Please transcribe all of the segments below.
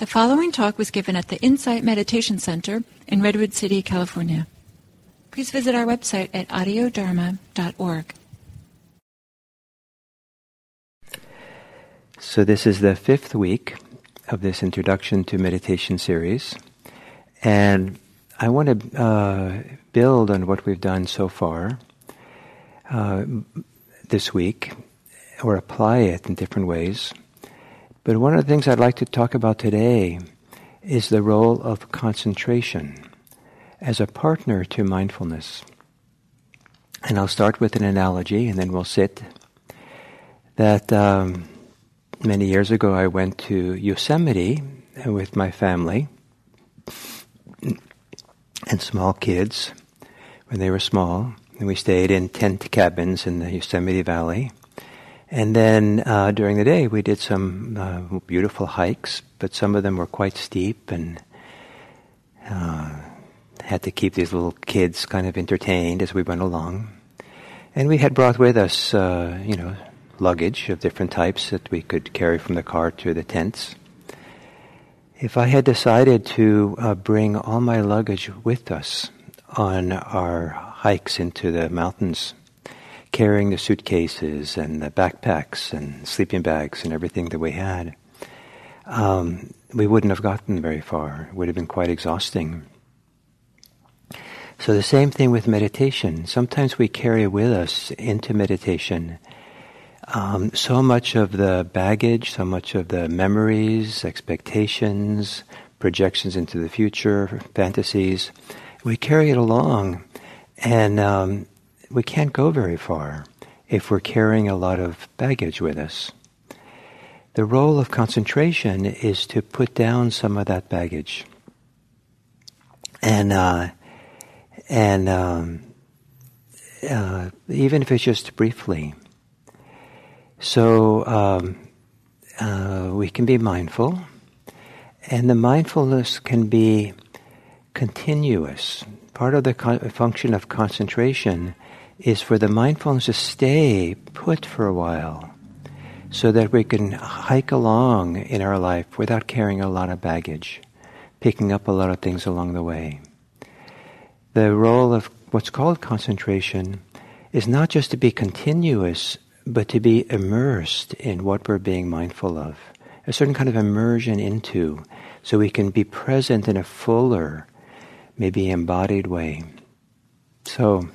The following talk was given at the Insight Meditation Center in Redwood City, California. Please visit our website at audiodharma.org. So, this is the fifth week of this Introduction to Meditation series. And I want to uh, build on what we've done so far uh, this week, or apply it in different ways. But one of the things I'd like to talk about today is the role of concentration as a partner to mindfulness. And I'll start with an analogy and then we'll sit. That um, many years ago I went to Yosemite with my family and small kids when they were small. And we stayed in tent cabins in the Yosemite Valley. And then uh, during the day, we did some uh, beautiful hikes, but some of them were quite steep and uh, had to keep these little kids kind of entertained as we went along. And we had brought with us, uh, you know, luggage of different types that we could carry from the car to the tents. If I had decided to uh, bring all my luggage with us on our hikes into the mountains, carrying the suitcases and the backpacks and sleeping bags and everything that we had, um, we wouldn't have gotten very far. It would have been quite exhausting. So the same thing with meditation. Sometimes we carry with us into meditation um, so much of the baggage, so much of the memories, expectations, projections into the future, fantasies. We carry it along, and um, we can't go very far if we're carrying a lot of baggage with us. The role of concentration is to put down some of that baggage, and uh, and um, uh, even if it's just briefly. So um, uh, we can be mindful, and the mindfulness can be continuous. Part of the function of concentration is for the mindfulness to stay put for a while so that we can hike along in our life without carrying a lot of baggage, picking up a lot of things along the way. The role of what's called concentration is not just to be continuous but to be immersed in what we're being mindful of, a certain kind of immersion into, so we can be present in a fuller, maybe embodied way. So,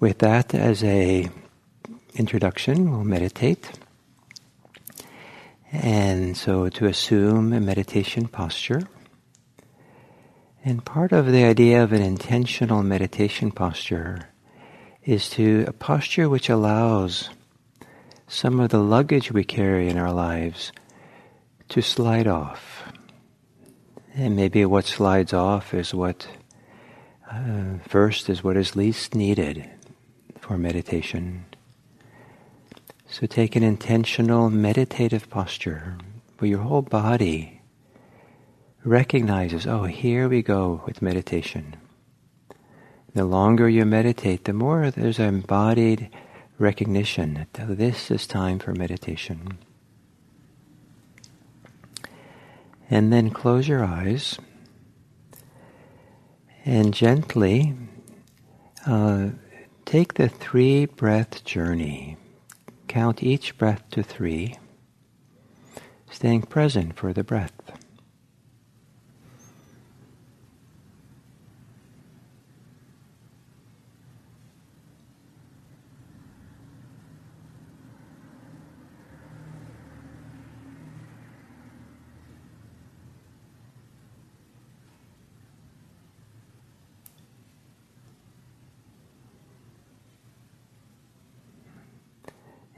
with that as a introduction, we'll meditate. And so to assume a meditation posture. And part of the idea of an intentional meditation posture is to a posture which allows some of the luggage we carry in our lives to slide off. And maybe what slides off is what uh, first is what is least needed for meditation. So take an intentional meditative posture where your whole body recognizes, oh, here we go with meditation. The longer you meditate, the more there's embodied recognition that this is time for meditation. And then close your eyes and gently uh, take the three breath journey. Count each breath to three, staying present for the breath.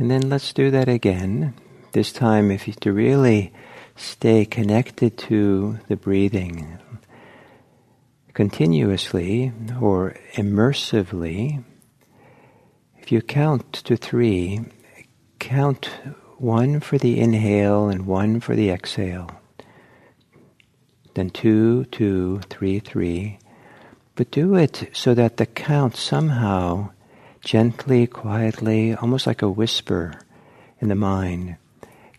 And then let's do that again. This time, if you to really stay connected to the breathing continuously or immersively, if you count to three, count one for the inhale and one for the exhale. Then two, two, three, three. But do it so that the count somehow gently, quietly, almost like a whisper in the mind,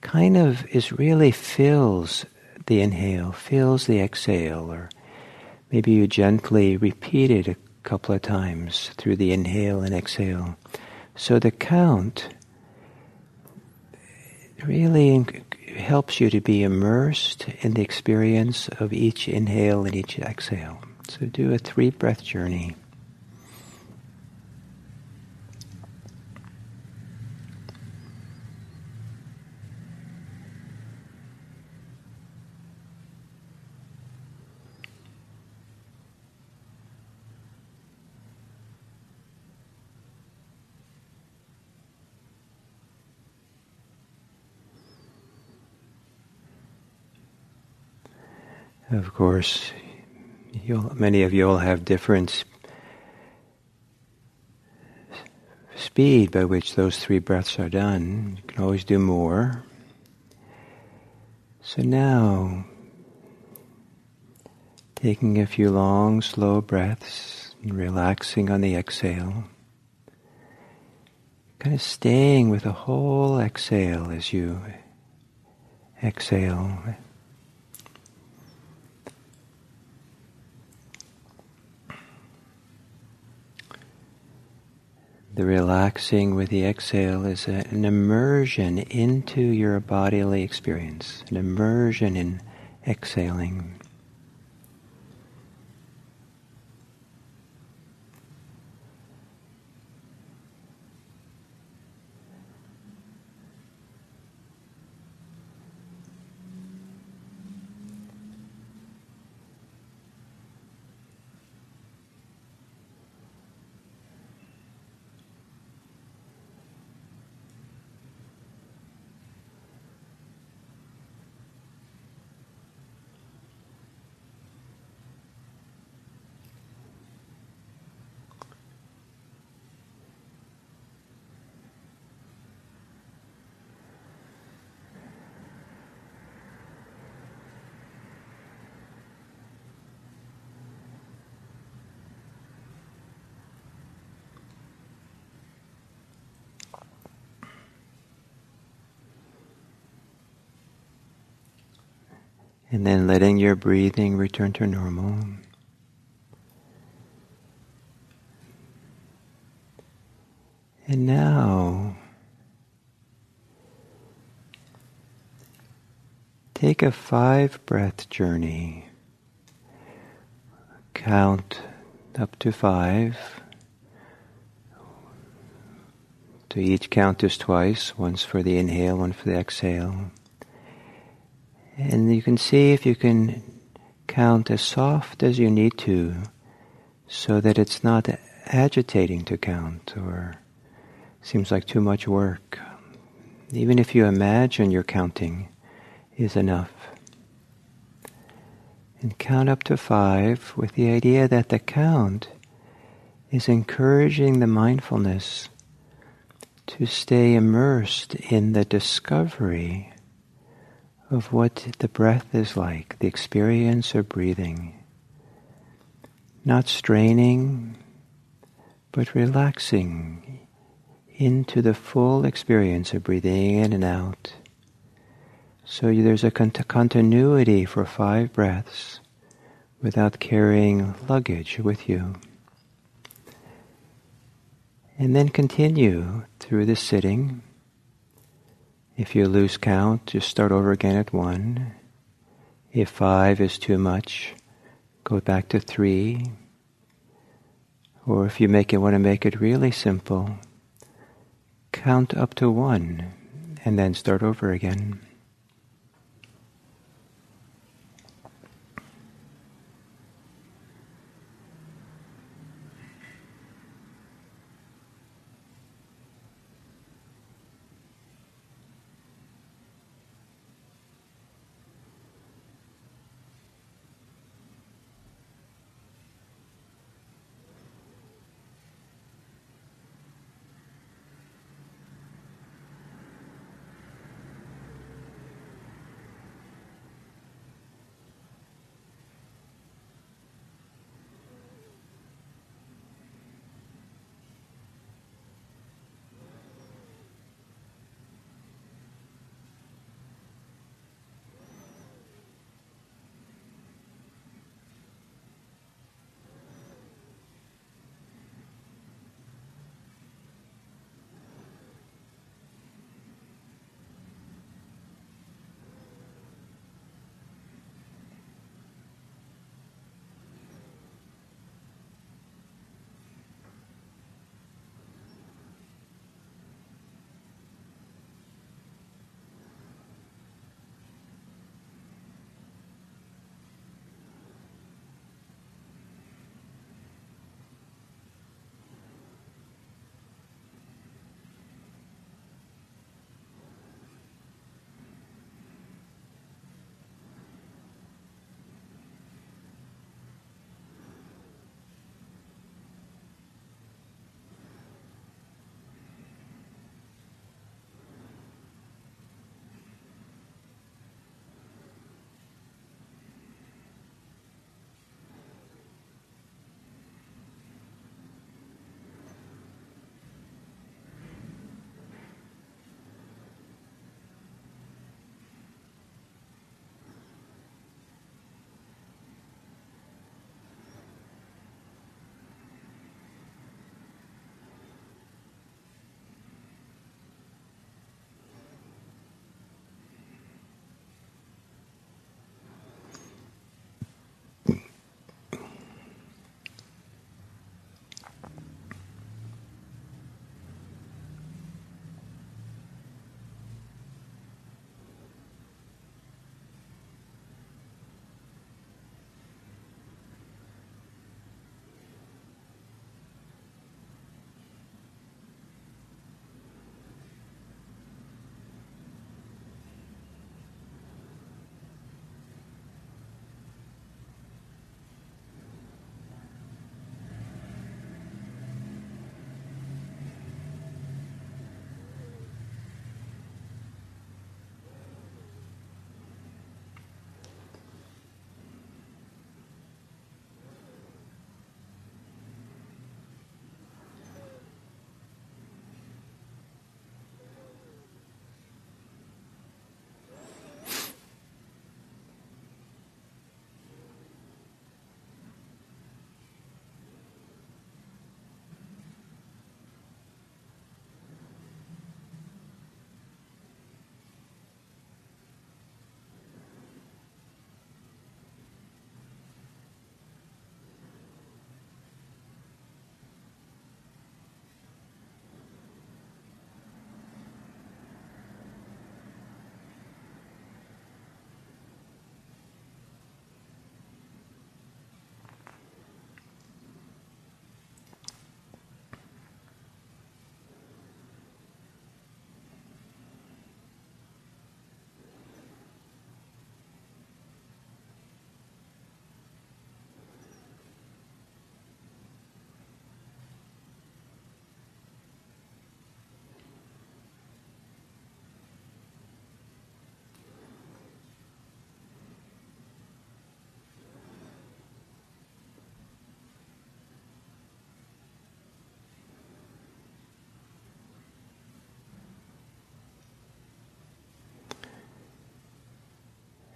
kind of is really fills the inhale, fills the exhale, or maybe you gently repeat it a couple of times through the inhale and exhale. So the count really helps you to be immersed in the experience of each inhale and each exhale. So do a three breath journey. Of course, many of you all have different speed by which those three breaths are done. You can always do more. So now, taking a few long, slow breaths and relaxing on the exhale. Kind of staying with the whole exhale as you exhale. The relaxing with the exhale is a, an immersion into your bodily experience, an immersion in exhaling. And then letting your breathing return to normal. And now, take a five breath journey. Count up to five. To each count is twice, once for the inhale, one for the exhale. And you can see if you can count as soft as you need to so that it's not agitating to count or seems like too much work. Even if you imagine you're counting is enough. And count up to five with the idea that the count is encouraging the mindfulness to stay immersed in the discovery of what the breath is like, the experience of breathing. Not straining, but relaxing into the full experience of breathing in and out. So there's a cont- continuity for five breaths without carrying luggage with you. And then continue through the sitting if you lose count, just start over again at one. If five is too much, go back to three. Or if you make it want to make it really simple, count up to one and then start over again.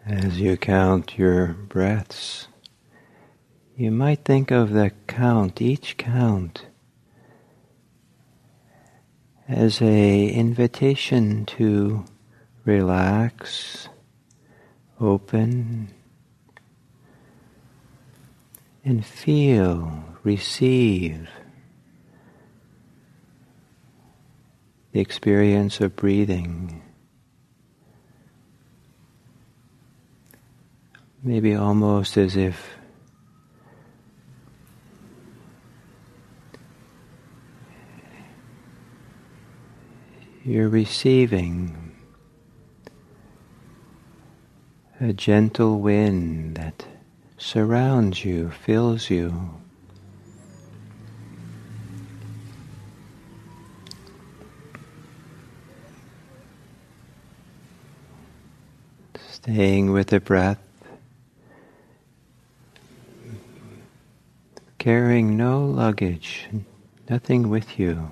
As you count your breaths, you might think of the count, each count, as a invitation to relax, open, and feel, receive the experience of breathing. Maybe almost as if you're receiving a gentle wind that surrounds you, fills you. Staying with the breath, carrying no luggage, nothing with you.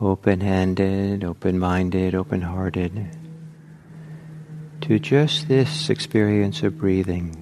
Open handed, open minded, open hearted to just this experience of breathing.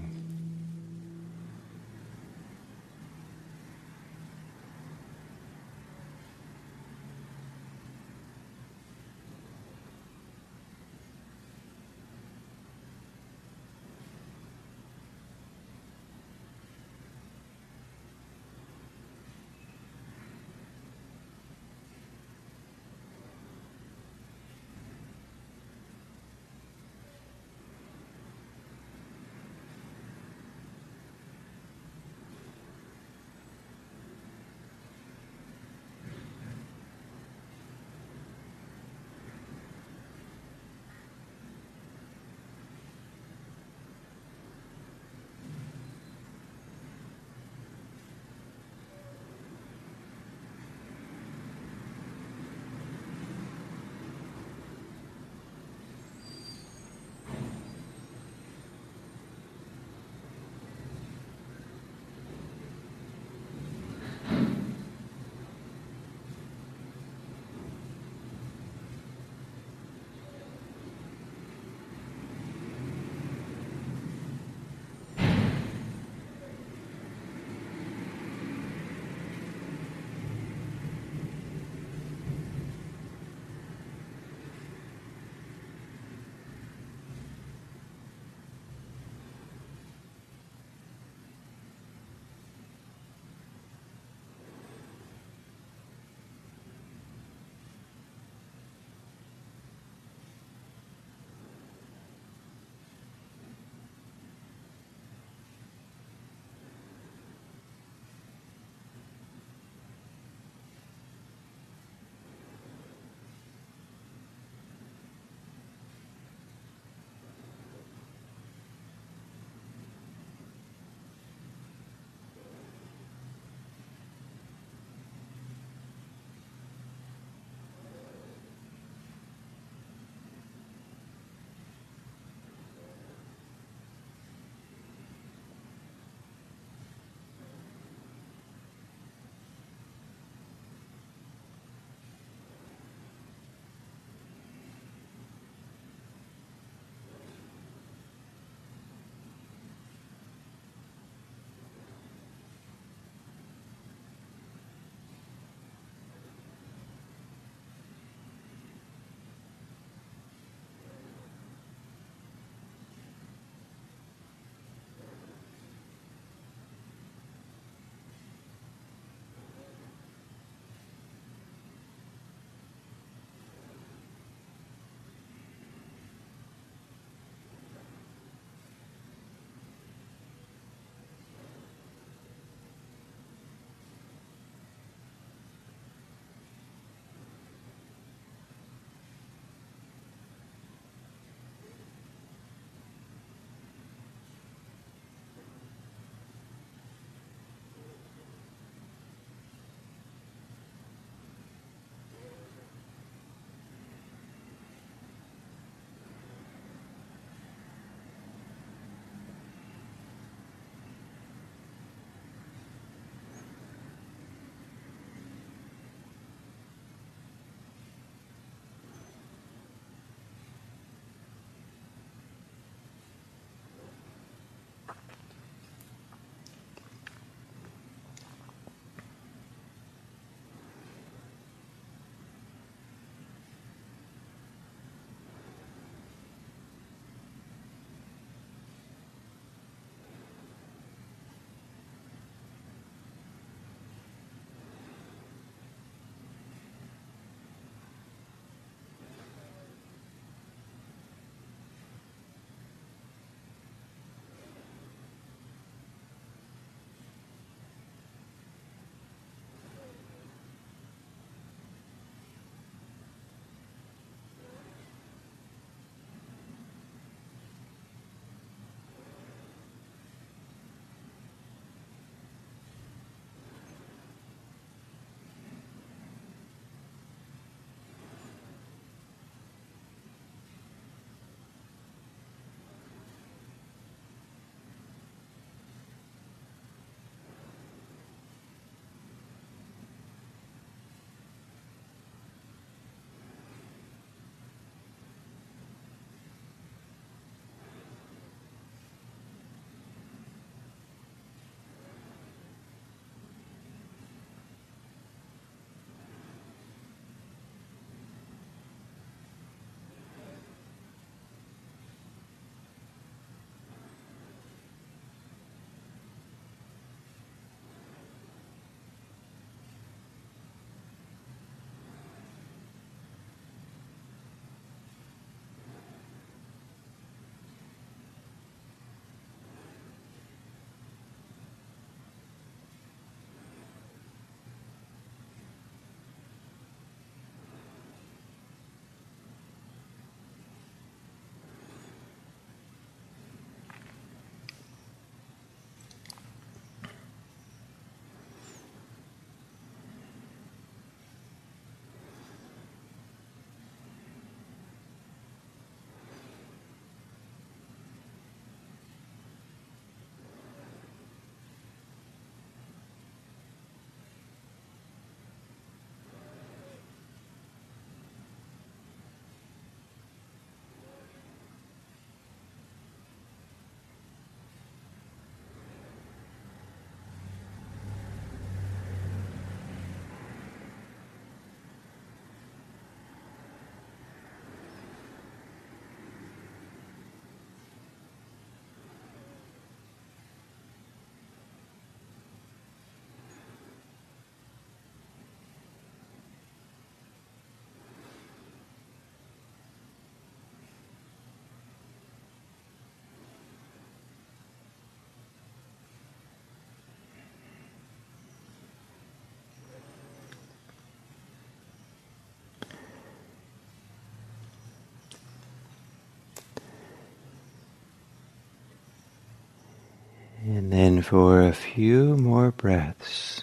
And for a few more breaths,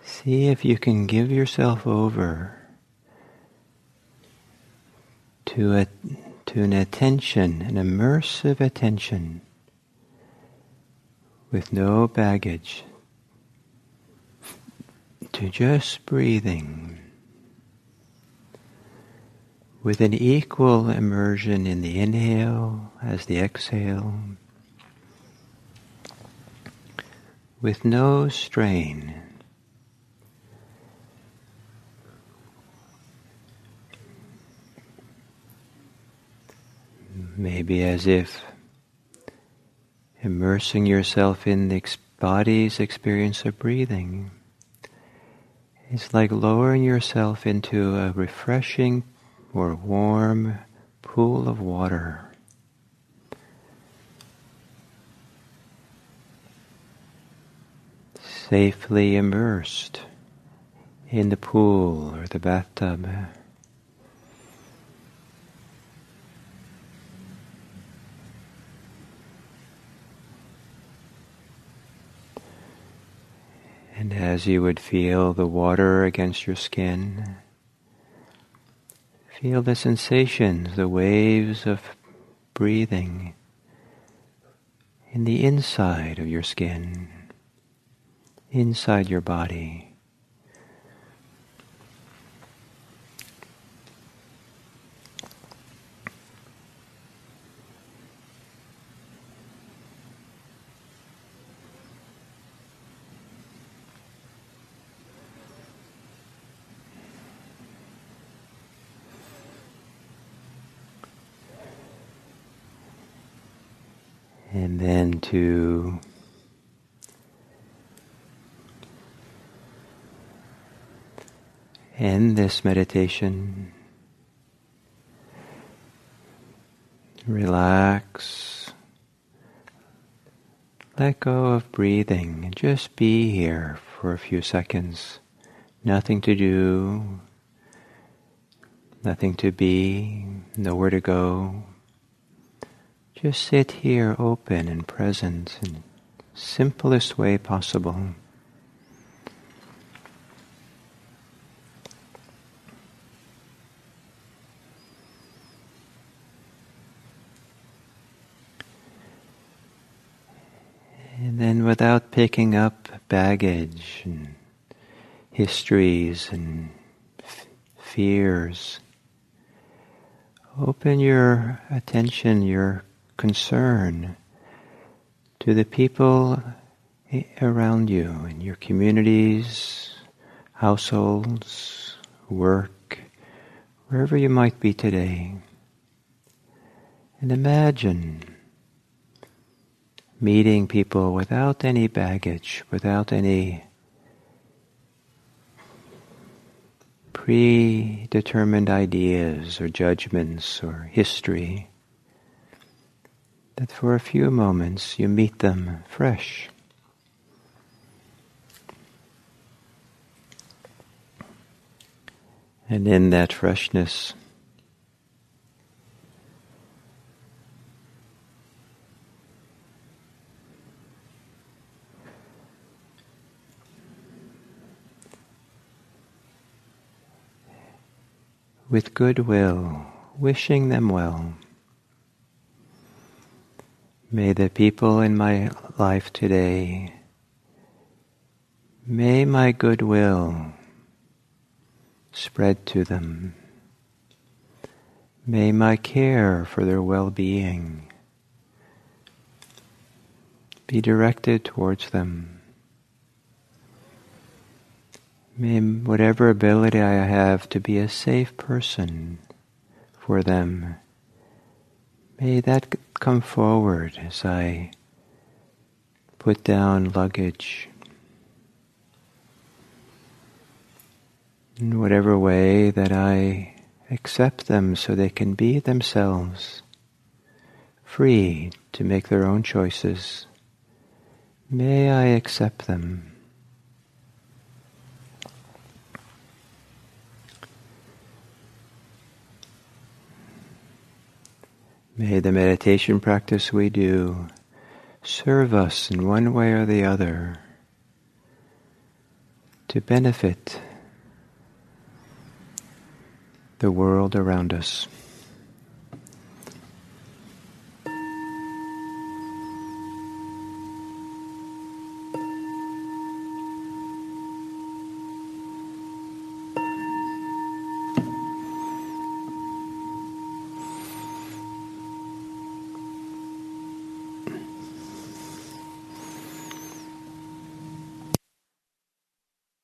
see if you can give yourself over to a to an attention, an immersive attention with no baggage, to just breathing with an equal immersion in the inhale as the exhale, with no strain. Maybe as if immersing yourself in the body's experience of breathing. It's like lowering yourself into a refreshing or warm pool of water. Safely immersed in the pool or the bathtub. And as you would feel the water against your skin, feel the sensations, the waves of breathing in the inside of your skin, inside your body. And then to end this meditation, relax, let go of breathing, and just be here for a few seconds. Nothing to do, nothing to be, nowhere to go. Just sit here open and present in simplest way possible. And then without picking up baggage and histories and f- fears, open your attention, your concern to the people around you in your communities, households, work, wherever you might be today. And imagine meeting people without any baggage, without any predetermined ideas or judgments or history that for a few moments you meet them fresh. And in that freshness, with goodwill, wishing them well. May the people in my life today, may my goodwill spread to them. May my care for their well-being be directed towards them. May whatever ability I have to be a safe person for them, may that come forward as I put down luggage. In whatever way that I accept them so they can be themselves, free to make their own choices. May I accept them. May the meditation practice we do serve us in one way or the other to benefit the world around us.